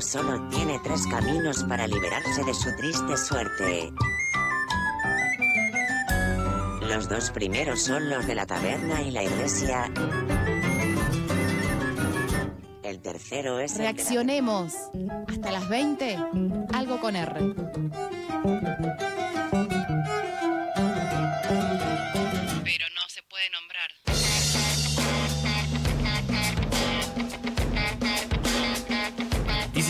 solo tiene tres caminos para liberarse de su triste suerte. Los dos primeros son los de la taberna y la iglesia. El tercero es... Reaccionemos. Hasta las 20. Algo con R.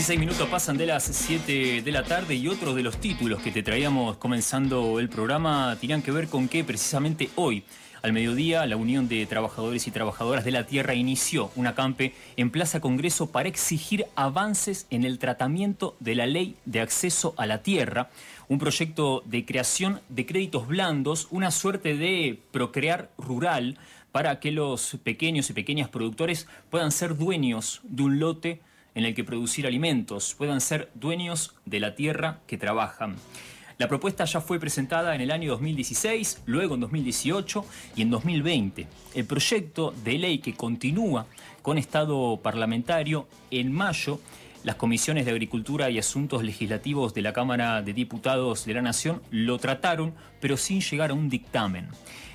16 minutos pasan de las 7 de la tarde y otros de los títulos que te traíamos comenzando el programa tenían que ver con que precisamente hoy, al mediodía, la Unión de Trabajadores y Trabajadoras de la Tierra inició un acampe en Plaza Congreso para exigir avances en el tratamiento de la ley de acceso a la tierra, un proyecto de creación de créditos blandos, una suerte de procrear rural para que los pequeños y pequeñas productores puedan ser dueños de un lote en el que producir alimentos, puedan ser dueños de la tierra que trabajan. La propuesta ya fue presentada en el año 2016, luego en 2018 y en 2020. El proyecto de ley que continúa con estado parlamentario en mayo las comisiones de Agricultura y Asuntos Legislativos de la Cámara de Diputados de la Nación lo trataron, pero sin llegar a un dictamen.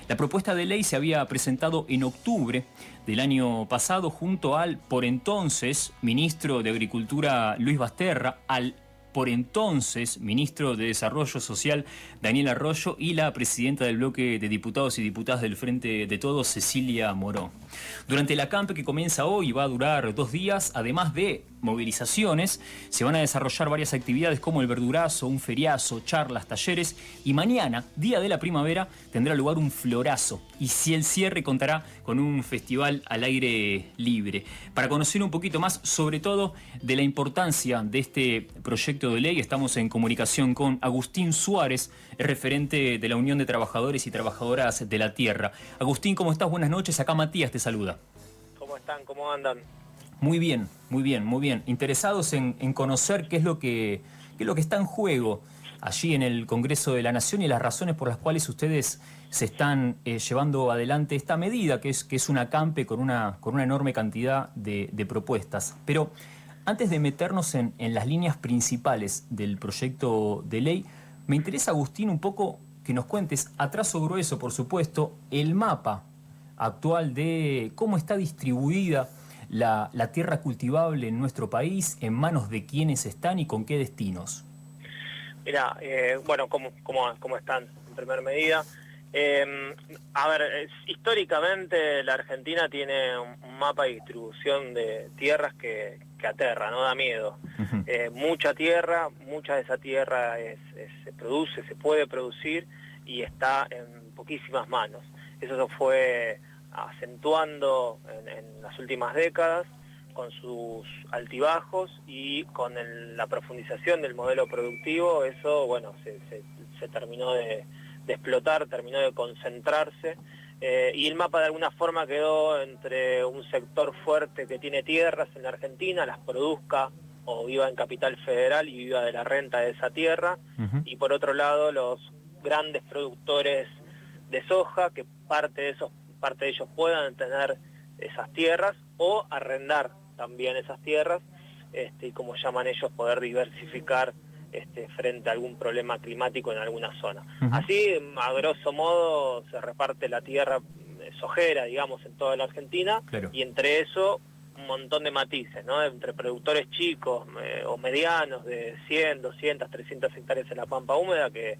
La propuesta de ley se había presentado en octubre del año pasado junto al por entonces ministro de Agricultura Luis Basterra, al por entonces ministro de Desarrollo Social Daniel Arroyo y la presidenta del bloque de diputados y diputadas del Frente de Todos Cecilia Moró. Durante la campe que comienza hoy va a durar dos días, además de movilizaciones, se van a desarrollar varias actividades como el verdurazo, un feriazo, charlas, talleres y mañana, día de la primavera, tendrá lugar un florazo y si el cierre contará con un festival al aire libre. Para conocer un poquito más sobre todo de la importancia de este proyecto de ley, estamos en comunicación con Agustín Suárez, referente de la Unión de Trabajadores y Trabajadoras de la Tierra. Agustín, ¿cómo estás? Buenas noches, acá Matías te saluda. ¿Cómo están? ¿Cómo andan? Muy bien, muy bien, muy bien. Interesados en, en conocer qué es, lo que, qué es lo que está en juego allí en el Congreso de la Nación y las razones por las cuales ustedes se están eh, llevando adelante esta medida, que es, que es una campe con una, con una enorme cantidad de, de propuestas. Pero antes de meternos en, las líneas principales del proyecto de ley, me interesa, Agustín, un poco que nos cuentes, a trazo grueso, por supuesto, el mapa actual de cómo está distribuida la, tierra cultivable en nuestro país, en manos de quiénes están y con qué destinos? Mira, eh, bueno, ¿cómo, cómo, cómo están en primera medida? Eh, a ver, históricamente la Argentina tiene un, mapa de distribución de tierras que, que aterra, no da miedo. Uh -huh. eh, mucha tierra, mucha de esa tierra es, es, se produce, se puede producir y está en poquísimas manos. Eso se fue acentuando en, en las últimas décadas con sus altibajos y con el, la profundización del modelo productivo, eso, bueno, se, se, se terminó de, de, explotar, terminó de concentrarse, eh, y el mapa de alguna forma quedó entre un sector fuerte que tiene tierras en la Argentina, las produzca o viva en capital federal y viva de la renta de esa tierra, uh -huh. y por otro lado los grandes productores de soja, que parte de, esos, parte de ellos puedan tener esas tierras o arrendar también esas tierras este, y como llaman ellos poder diversificar este, frente a algún problema climático en alguna zona. Uh -huh. Así, a grosso modo, se reparte la tierra eh, sojera, digamos, en toda la Argentina claro. y entre eso un montón de matices, ¿no? Entre productores chicos eh, o medianos de 100, 200, 300 hectáreas en la pampa húmeda que,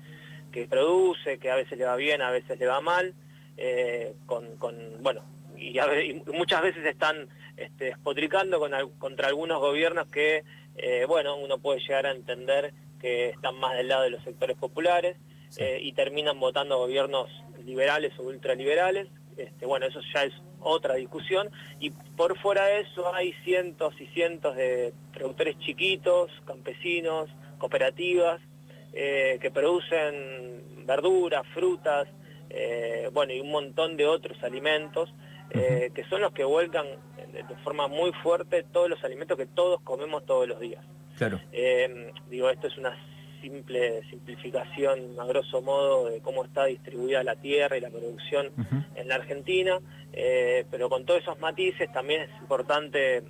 que produce, que a veces le va bien, a veces le va mal, eh, con, con, bueno, y, a, y muchas veces están este, despotricando con, contra algunos gobiernos que, eh, bueno, uno puede llegar a entender que están más del lado de los sectores populares sí. eh, y terminan votando gobiernos liberales o ultraliberales. Este, bueno, eso ya es otra discusión. Y por fuera de eso hay cientos y cientos de productores chiquitos, campesinos, cooperativas, eh, que producen verduras, frutas, eh, bueno, y un montón de otros alimentos eh, que son los que vuelcan de, de, forma muy fuerte todos los alimentos que todos comemos todos los días. Claro. Eh, digo, esto es una simple simplificación, a grosso modo, de cómo está distribuida la tierra y la producción uh -huh. en la Argentina, eh, pero con todos esos matices también es importante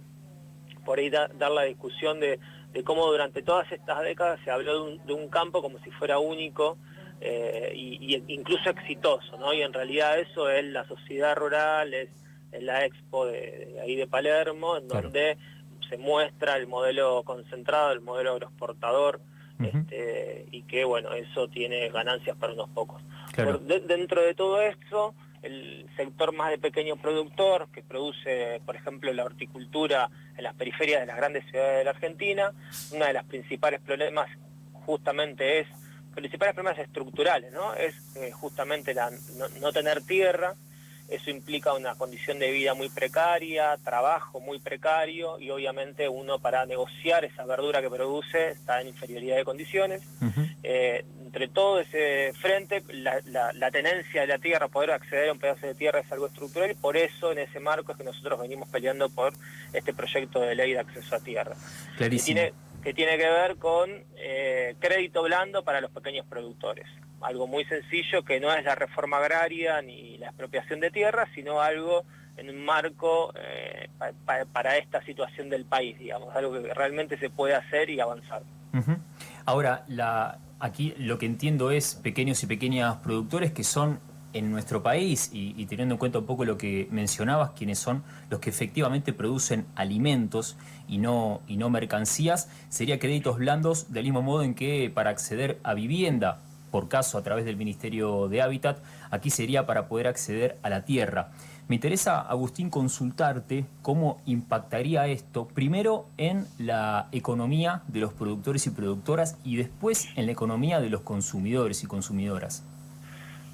por ahí da, dar la discusión de de cómo durante todas estas décadas se habló de un, campo como si fuera único eh, y, incluso exitoso, ¿no? Y en realidad eso es la sociedad rural, es, la expo de, ahí de Palermo, en donde se muestra el modelo concentrado, el modelo agroexportador, este, y que bueno, eso tiene ganancias para unos pocos. dentro de todo esto, el sector más de pequeño productor, que produce, por ejemplo, la horticultura en las periferias de las grandes ciudades de la Argentina, uno de los principales problemas justamente es, principales problemas estructurales, ¿no? Es eh, justamente la, no, tener tierra, eso implica una condición de vida muy precaria, trabajo muy precario y obviamente uno para negociar esa verdura que produce está en inferioridad de condiciones entre todo ese frente, la, tenencia de la tierra, poder acceder a un pedazo de tierra es algo estructural y por eso en ese marco es que nosotros venimos peleando por este proyecto de ley de acceso a tierra. Clarísimo. Que tiene, que, ver con eh, crédito blando para los pequeños productores. Algo muy sencillo que no es la reforma agraria ni la expropiación de tierra, sino algo en un marco eh, para esta situación del país, digamos, algo que realmente se puede hacer y avanzar. Ahora, la, aquí lo que entiendo es pequeños y pequeñas productores que son en nuestro país y, teniendo en cuenta un poco lo que mencionabas, quienes son los que efectivamente producen alimentos y no, y no mercancías, sería créditos blandos del mismo modo en que para acceder a vivienda, por caso a través del Ministerio de Hábitat, aquí sería para poder acceder a la tierra. Me interesa, Agustín, consultarte cómo impactaría esto, primero en la economía de los productores y productoras y después en la economía de los consumidores y consumidoras.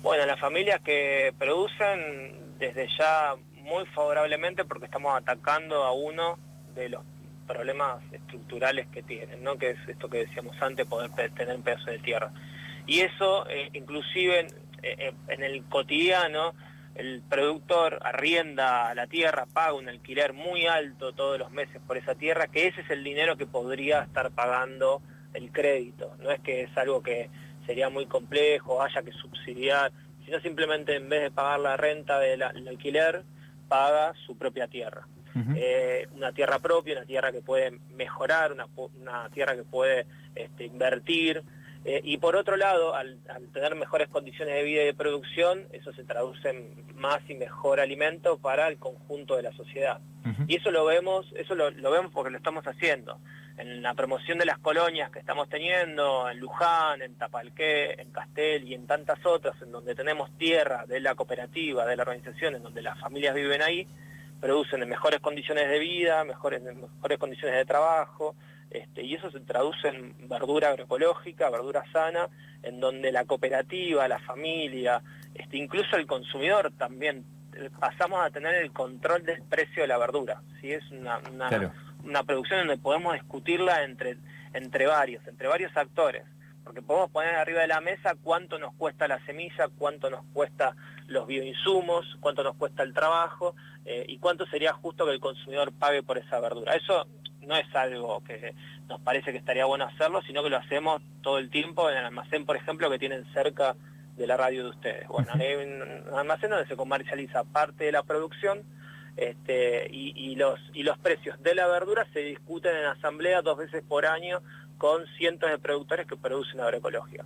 Bueno, las familias que producen desde ya muy favorablemente porque estamos atacando a uno de los problemas estructurales que tienen, ¿no? que es esto que decíamos antes, poder tener un pedazo de tierra. Y eso, eh, inclusive eh, en el cotidiano, el productor arrienda la tierra, paga un alquiler muy alto todos los meses por esa tierra, que ese es el dinero que podría estar pagando el crédito. No es que es algo que sería muy complejo, haya que subsidiar, sino simplemente en vez de pagar la renta del alquiler, paga su propia tierra. Eh, una tierra propia, una tierra que puede mejorar, una, tierra que puede este, invertir, eh, y por otro lado, al, tener mejores condiciones de vida y de producción, eso se traduce en más y mejor alimento para el conjunto de la sociedad. Y eso lo vemos, eso lo, vemos porque lo estamos haciendo. En la promoción de las colonias que estamos teniendo, en Luján, en Tapalqué, en Castel y en tantas otras, en donde tenemos tierra de la cooperativa, de la organización, en donde las familias viven ahí, producen en mejores condiciones de vida, mejores, mejores condiciones de trabajo, este, y eso se traduce en verdura agroecológica, verdura sana, en donde la cooperativa, la familia, este, incluso el consumidor también, eh, pasamos a tener el control del precio de la verdura. ¿sí? Es una, una, producción donde podemos discutirla entre, entre varios, entre varios actores porque podemos poner arriba de la mesa cuánto nos cuesta la semilla, cuánto nos cuesta los bioinsumos, cuánto nos cuesta el trabajo eh, y cuánto sería justo que el consumidor pague por esa verdura. Eso no es algo que nos parece que estaría bueno hacerlo, sino que lo hacemos todo el tiempo en el almacén, por ejemplo, que tienen cerca de la radio de ustedes. Bueno, hay un almacén donde se comercializa parte de la producción este, y, los, y los precios de la verdura se discuten en asamblea dos veces por año con cientos de productores que producen agroecología.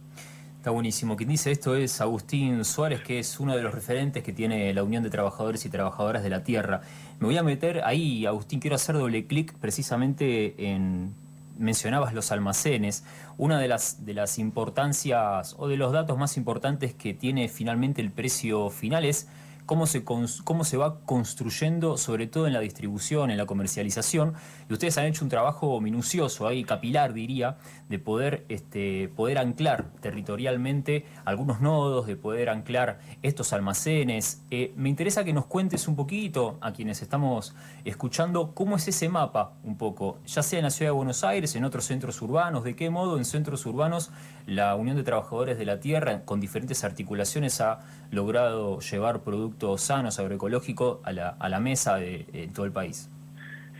Está buenísimo. Quien dice esto es Agustín Suárez, que es uno de los referentes que tiene la Unión de Trabajadores y Trabajadoras de la Tierra. Me voy a meter ahí, Agustín, quiero hacer doble clic precisamente en... Mencionabas los almacenes. Una de las, de las importancias o de los datos más importantes que tiene finalmente el precio final es cómo se, cómo se va construyendo, sobre todo en la distribución, en la comercialización. Y ustedes han hecho un trabajo minucioso, ahí capilar diría, de poder, este, poder anclar territorialmente algunos nodos, de poder anclar estos almacenes. Eh, me interesa que nos cuentes un poquito a quienes estamos escuchando cómo es ese mapa un poco, ya sea en la ciudad de Buenos Aires, en otros centros urbanos, de qué modo en centros urbanos la Unión de Trabajadores de la Tierra, con diferentes articulaciones, ha logrado llevar productos sanos, agroecológicos, a la, a la mesa de, todo el país.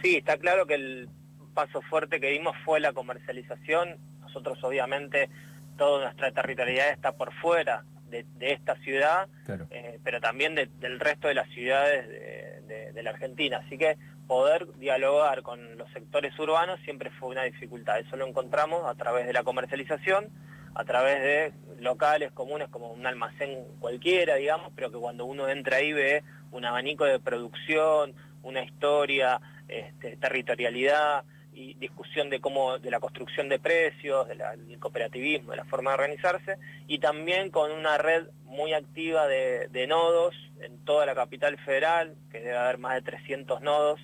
Sí, está claro que el paso fuerte que dimos fue la comercialización. Nosotros obviamente toda nuestra territorialidad está por fuera de, esta ciudad, eh, pero también del resto de las ciudades de, la Argentina. Así que poder dialogar con los sectores urbanos siempre fue una dificultad. Eso lo encontramos a través de la comercialización, a través de locales comunes como un almacén cualquiera, digamos, pero que cuando uno entra ahí ve un abanico de producción, una historia, este, territorialidad y discusión de cómo de la construcción de precios, del cooperativismo, de la forma de organizarse y también con una red muy activa de, nodos en toda la capital federal, que debe haber más de 300 nodos,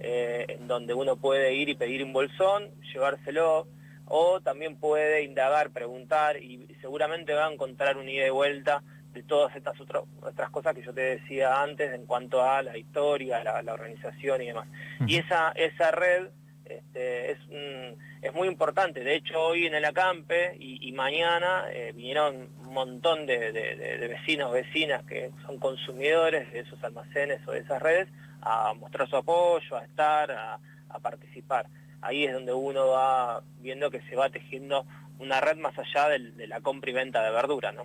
eh, en donde uno puede ir y pedir un bolsón, llevárselo, o también puede indagar, preguntar y seguramente va a encontrar un ida y vuelta de todas estas otras cosas que yo te decía antes en cuanto a la historia, la, organización y demás. Y esa, esa red este, es, es muy importante. De hecho, hoy en el acampe y, mañana eh, vinieron un montón de, de, vecinos, vecinas que son consumidores de esos almacenes o de esas redes a mostrar su apoyo, a estar, a, participar. Ahí es donde uno va viendo que se va tejiendo una red más allá de la compra y venta de verdura. ¿no?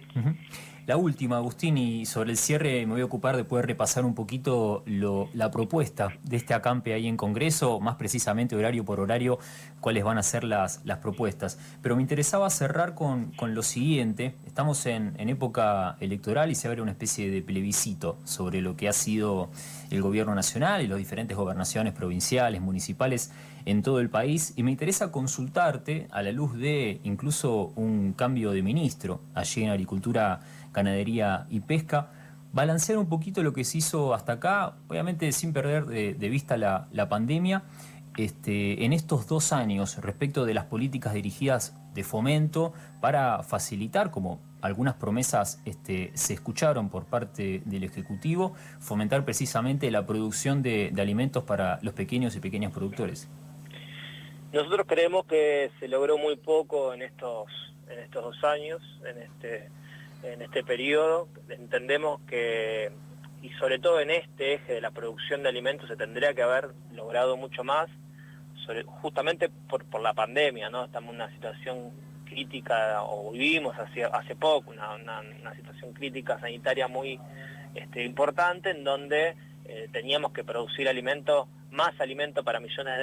La última, Agustín, y sobre el cierre me voy a ocupar de poder repasar un poquito la propuesta de este acampe ahí en Congreso, más precisamente horario por horario, cuáles van a ser las, las propuestas. Pero me interesaba cerrar con, lo siguiente. Estamos en, época electoral y se abre una especie de plebiscito sobre lo que ha sido el gobierno nacional y las diferentes gobernaciones provinciales, municipales en todo el país. Y me interesa consultarte a la luz de incluso un cambio de ministro allí en Agricultura ganadería y pesca. Balancear un poquito lo que se hizo hasta acá, obviamente sin perder de, vista la, pandemia, este, en estos dos años respecto de las políticas dirigidas de fomento para facilitar, como algunas promesas este, se escucharon por parte del Ejecutivo, fomentar precisamente la producción de, alimentos para los pequeños y pequeños productores. Nosotros creemos que se logró muy poco en estos, en estos dos años, en este en este periodo. Entendemos que, y sobre todo en este eje de la producción de alimentos, se tendría que haber logrado mucho más, justamente por, la pandemia, ¿no? Estamos en una situación crítica, o vivimos hace, hace poco, una, situación crítica sanitaria muy este, importante, en donde eh, teníamos que producir alimentos, más alimento para millones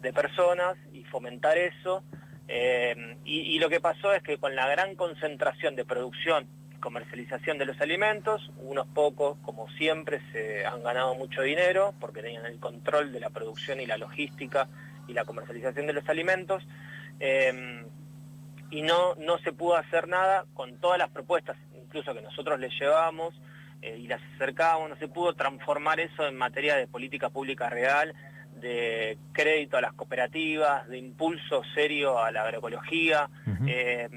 de, personas y fomentar eso eh, y, lo que pasó es que con la gran concentración de producción y comercialización de los alimentos, unos pocos, como siempre, se han ganado mucho dinero porque tenían el control de la producción y la logística y la comercialización de los alimentos. Eh, y no, no se pudo hacer nada con todas las propuestas, incluso que nosotros les llevamos eh, y las acercábamos, no se pudo transformar eso en materia de política pública real de crédito a las cooperativas, de impulso serio a la agroecología, eh,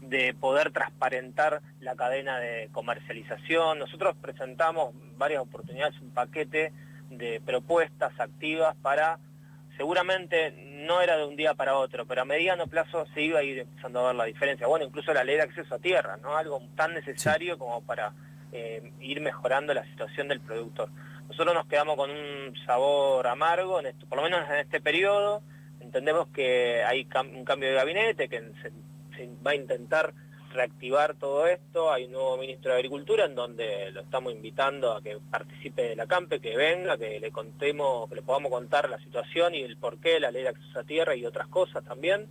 de poder transparentar la cadena de comercialización. Nosotros presentamos varias oportunidades, un paquete de propuestas activas para, seguramente no era de un día para otro, pero a mediano plazo se iba a ir empezando a ver la diferencia. Bueno, incluso la ley de acceso a tierra, ¿no? Algo tan necesario como para eh, ir mejorando la situación del productor. Nosotros nos quedamos con un sabor amargo, en por lo menos en este periodo. Entendemos que hay un cambio de gabinete, que se, va a intentar reactivar todo esto. Hay un nuevo ministro de Agricultura en donde lo estamos invitando a que participe de la CAMPE, que venga, que le contemos, que le podamos contar la situación y el porqué, la ley de acceso a tierra y otras cosas también,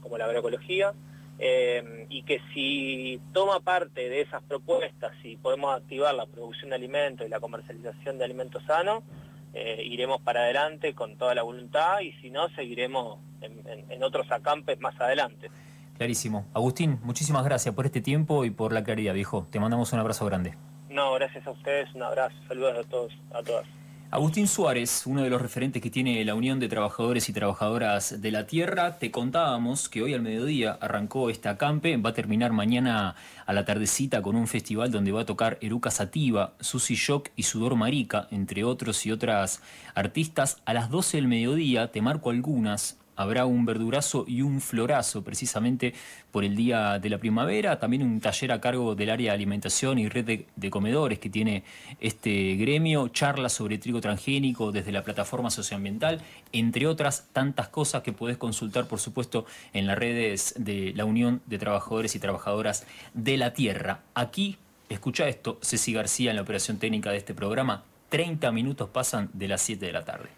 como la agroecología. Eh, y que si toma parte de esas propuestas, si podemos activar la producción de alimentos y la comercialización de alimentos sanos, eh, iremos para adelante con toda la voluntad y si no, seguiremos en, otros acampes más adelante. Clarísimo. Agustín, muchísimas gracias por este tiempo y por la claridad, viejo. Te mandamos un abrazo grande. No, gracias a ustedes, un abrazo, saludos a todos, a todas. Agustín Suárez, uno de los referentes que tiene la Unión de Trabajadores y Trabajadoras de la Tierra, te contábamos que hoy al mediodía arrancó esta acampe, va a terminar mañana a la tardecita con un festival donde va a tocar Eruca Sativa, Susi Shock y Sudor Marica, entre otros y otras artistas. A las 12 del mediodía te marco algunas, habrá un verdurazo y un florazo precisamente por el día de la primavera, también un taller a cargo del área de alimentación y red de, comedores que tiene este gremio, charlas sobre trigo transgénico desde la plataforma socioambiental, entre otras tantas cosas que podés consultar por supuesto en las redes de la Unión de Trabajadores y Trabajadoras de la Tierra. Aquí, escucha esto, Ceci García en la operación técnica de este programa, 30 minutos pasan de las 7 de la tarde.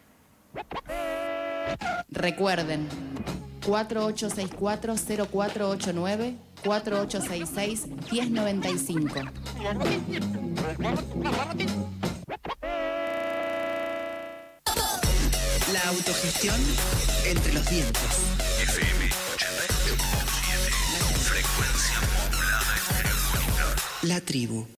Recuerden, 4864-0489, 4866-1095. La autogestión entre los dientes. FM 88.7. Frecuencia modulada. La tribu.